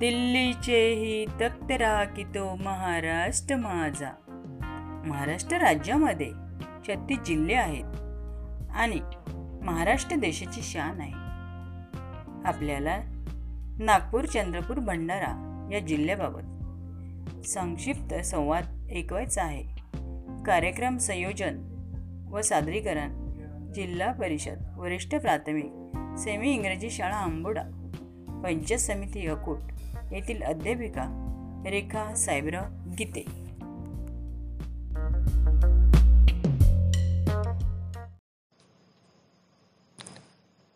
दिल्लीचेही तख्त की तो महाराष्ट्र माझा. महाराष्ट्र राज्यामध्ये छत्तीस जिल्हे आहेत आणि महाराष्ट्र देशाची शान आहे. आपल्याला नागपूर चंद्रपूर भंडारा या जिल्ह्याबाबत संक्षिप्त संवाद ऐकवायचा आहे. कार्यक्रम संयोजन व सादरीकरण जिल्हा परिषद वरिष्ठ प्राथमिक सेमी इंग्रजी शाळा आंबोडा पंचायत समिती अकोट येथील अध्यापिका रेखा साहेबराव गीते.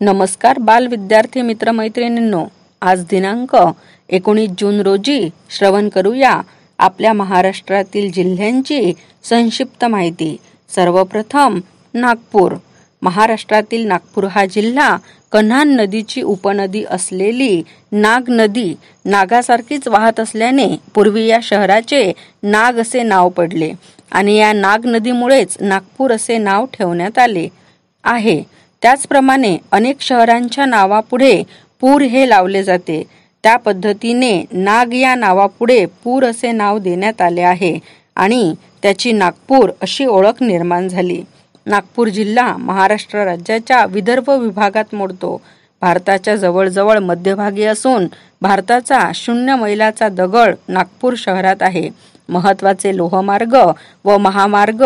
नमस्कार बाल विद्यार्थी मित्र मैत्रिणींनो. आज दिनांक एकोणीस जून रोजी श्रवण करूया आपल्या महाराष्ट्रातील जिल्ह्यांची संक्षिप्त माहिती. सर्वप्रथम नागपूर. महाराष्ट्रातील नागपूर हा जिल्हा कन्हान नदीची उपनदी असलेली नाग नदी नागासारखीच वाहत असल्याने पूर्वी या शहराचे नाग असे नाव पडले आणि या नाग नदीमुळेच नागपूर असे नाव ठेवण्यात आले आहे. त्याचप्रमाणे अनेक शहरांच्या नावापुढे पूर हे लावले जाते. त्या पद्धतीने नाग या नावापुढे पूर असे नाव देण्यात आले आहे आणि त्याची नागपूर अशी ओळख निर्माण झाली. नागपूर जिल्हा महाराष्ट्र राज्याच्या विदर्भ विभागात मोडतो. भारताच्या जवळजवळ मध्यभागी असून भारताचा शून्य मैलाचा दगड नागपूर शहरात आहे. महत्त्वाचे लोहमार्ग व महामार्ग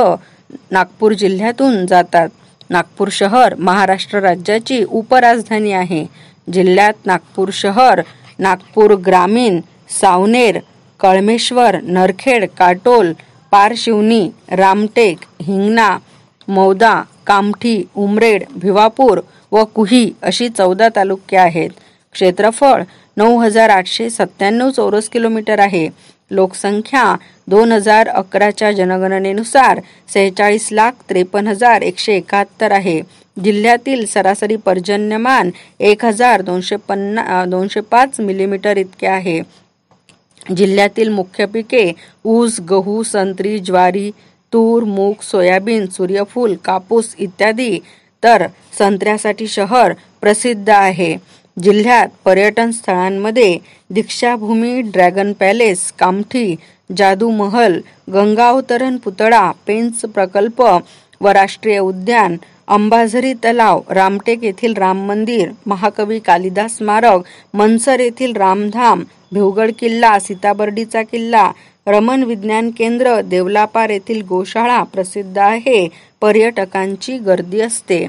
नागपूर जिल्ह्यातून जातात. नागपूर शहर महाराष्ट्र राज्याची उपराजधानी आहे. जिल्ह्यात नागपूर शहर नागपूर ग्रामीण सावनेर कळमेश्वर नरखेड काटोल पारशिवनी रामटेक हिंगणा मौदा कामठी उमरेड भिवापूर व कुही अशी चौदा तालुके आहेत. क्षेत्रफळ नऊ हजार आठशे सत्त्याण्णव चौरस किलोमीटर आहे. लोकसंख्या दोन हजार अकराच्या जनगणनेनुसार सेहेचाळीस लाख त्रेपन्न हजार एकशे एकाहत्तर आहे. जिल्ह्यातील सरासरी पर्जन्यमान एक हजार दोनशे पन्ना दोनशे पाच मिलीमीटर इतके आहे. जिल्ह्यातील मुख्य पिके ऊस गहू संत्री ज्वारी तूर मूग सोयाबीन सूर्यफूल कापूस इत्यादी तर संत्र्यासाठी शहर प्रसिद्ध आहे. जिल्ह्यात पर्यटन स्थळांमध्ये दीक्षाभूमी ड्रॅगन पॅलेस कामठी जादू महल गंगावतरण पुतळा पेंच प्रकल्प व राष्ट्रीय उद्यान अंबाझरी तलाव रामटेक येथील राम मंदिर महाकवी कालिदास स्मारक मनसर येथील रामधाम भिवगड किल्ला सीताबर्डीचा किल्ला रमन विज्ञान केंद्र देवलापार येथील गोशाळा प्रसिद्ध आहे. पर्यटकांची गर्दी असते.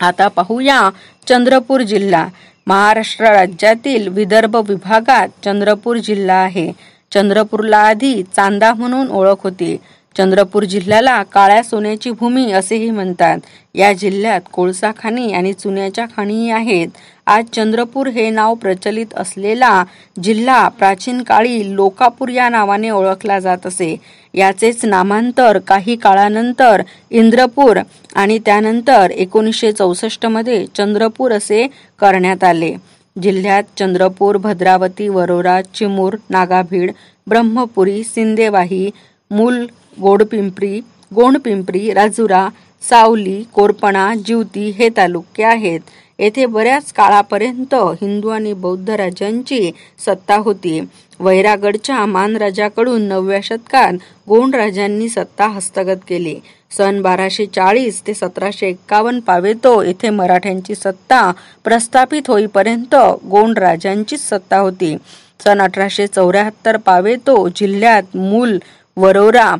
आता पाहूया चंद्रपूर जिल्हा. महाराष्ट्र राज्यातील विदर्भ विभागात चंद्रपूर जिल्हा आहे. चंद्रपूरला आधी चांदा म्हणून ओळख होती. चंद्रपूर जिल्ह्याला काळ्या सोन्याची भूमी असेही म्हणतात. या जिल्ह्यात कोळसा खाणी आणि चुन्याच्या खाणीही आहेत. आज चंद्रपूर हे नाव प्रचलित असलेला जिल्हा प्राचीन काळी लोकापूर या नावाने ओळखला जात असे. याचेच नामांतर काही काळानंतर इंद्रपूर आणि त्यानंतर एकोणीसशे चौसष्टमध्ये चंद्रपूर असे करण्यात आले. जिल्ह्यात चंद्रपूर भद्रावती वरोरा चिमूर नागाभीड ब्रह्मपुरी सिंदेवाही मूल गोडपिंपरी गोंडपिंपरी राजुरा सावली कोरपणा जिवती हे तालुके आहेत. येथे बऱ्याच काळापर्यंत हिंदू आणि बौद्ध राजांची सत्ता होती. वैरागडच्या मानराजाकडून नवव्या शतकात गोंड राजांनी सत्ता हस्तगत केली. सन बाराशे चाळीस ते सतराशे एक्कावन्न पावेतो येथे मराठ्यांची सत्ता प्रस्थापित होईपर्यंत गोंड राजांचीच सत्ता होती. सन अठराशे चौऱ्याहत्तर पावेतो जिल्ह्यात मूल वरोरा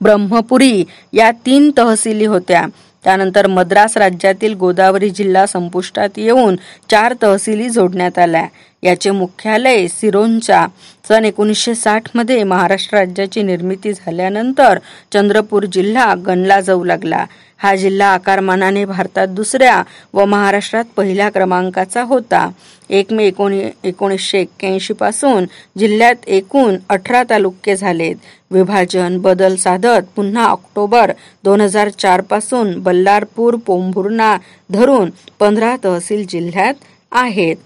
ब्रह्मपुरी या तीन तहसीली होत्या. त्यानंतर मद्रास राज्यातील गोदावरी जिल्हा संपुष्टात येऊन चार तहसीली जोडण्यात आल्या. याचे मुख्यालय सिरोंचा. सन एकोणीसशे साठमध्ये महाराष्ट्र राज्याची निर्मिती झाल्यानंतर चंद्रपूर जिल्हा गणला जाऊ लागला. हा जिल्हा आकारमानाने भारतात दुसऱ्या व महाराष्ट्रात पहिल्या क्रमांकाचा होता. एक मे एकोणी एकोणीसशे एक्क्याऐंशी पासून जिल्ह्यात एकूण अठरा तालुके झालेत. विभाजन बदल साधत पुन्हा ऑक्टोबर दोन हजार चारपासून बल्लारपूर पोंभुर्णा धरून पंधरा तहसील जिल्ह्यात आहेत.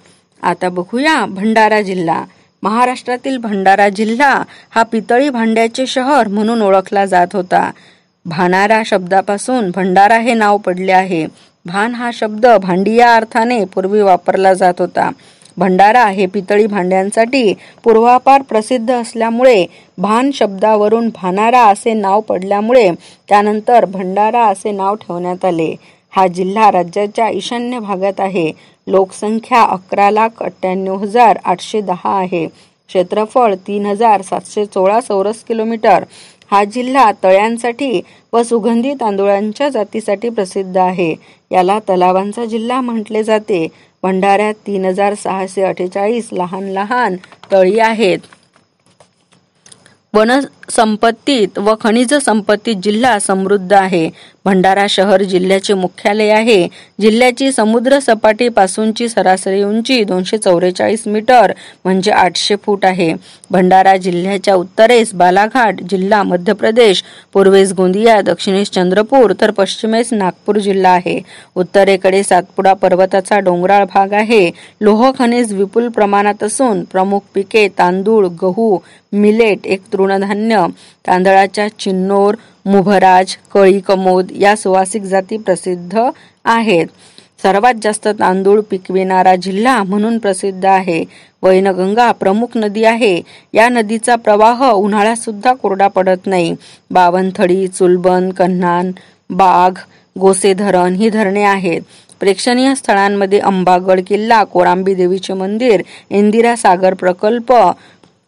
आता बघूया भंडारा जिल्हा. महाराष्ट्रातील भंडारा जिल्हा हा पितळी भांड्याचे शहर म्हणून ओळखला जात होता. भानारा शब्दापासून भंडारा हे नाव पडले आहे. भान हा शब्द भांडी या अर्थाने पूर्वी वापरला जात होता. भंडारा हे पितळी भांड्यांसाठी पूर्वापार प्रसिद्ध असल्यामुळे भान शब्दावरून भानारा असे नाव पडल्यामुळे त्यानंतर भंडारा असे नाव ठेवण्यात आले. हा जिल्हा राज्याच्या ईशान्य भागात आहे. लोकसंख्या अकरा लाख अठ्ठ्याण्णव हजार आठशे दहा आहे. क्षेत्रफळ तीन हजार सातशे सोळा चौरस किलोमीटर. हा जिल्हा तळ्यांसाठी व सुगंधी तांदुळांच्या जातीसाठी प्रसिद्ध आहे. याला तलावांचा जिल्हा म्हटले जाते. भंडाऱ्यात तीन हजार सहाशे अठ्ठेचाळीस लहान लहान तळी आहेत. संपत्तीत व खनिज संपत्तीत जिल्हा समृद्ध आहे. भंडारा शहर जिल्ह्याचे मुख्यालय आहे. जिल्ह्याची समुद्र सपाटीपासूनची सरासरी उंची दोनशे चौवेचाळीस मीटर म्हणजे आठशे फूट आहे. भंडारा जिल्ह्याच्या उत्तरेस बालाघाट जिल्हा मध्य प्रदेश पूर्वेस गोंदिया दक्षिणेस चंद्रपूर तर पश्चिमेस नागपूर जिल्हा आहे. उत्तरेकडे सातपुडा पर्वताचा डोंगराळ भाग आहे. लोह खनिज विपुल प्रमाणात असून प्रमुख पिके तांदूळ गहू मिलेट एक तृणधान्य तांदळाच्या चिन्नोर मुभराज कळी कमोद या सुवासिक जाती प्रसिद्ध आहेत. सर्वात जास्त तांदूळ पिकविणारा जिल्हा म्हणून प्रसिद्ध आहे. वैनगंगा प्रमुख नदी आहे. या नदीचा प्रवाह उन्हाळ्यात सुद्धा कोरडा पडत नाही. बावनथडी चुलबन कन्हान बाघ गोसे धरण ही धरणे आहेत. प्रेक्षणीय स्थळांमध्ये अंबागड किल्ला कोरांबी देवीचे मंदिर इंदिरा सागर प्रकल्प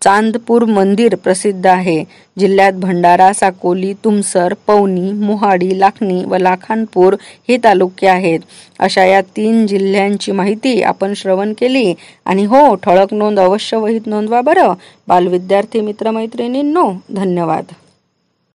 चांदपूर मंदिर प्रसिद्ध आहे. जिल्ह्यात भंडारा साकोली तुमसर पवनी मोहाडी लाखणी व लाखानपूर हे तालुके आहेत. अशा या तीन जिल्ह्यांची माहिती आपण श्रवण केली. आणि हो ठळक नोंद अवश्य वहीत नोंदवा बरं. बालविद्यार्थी मित्रमैत्रिणींनो धन्यवाद.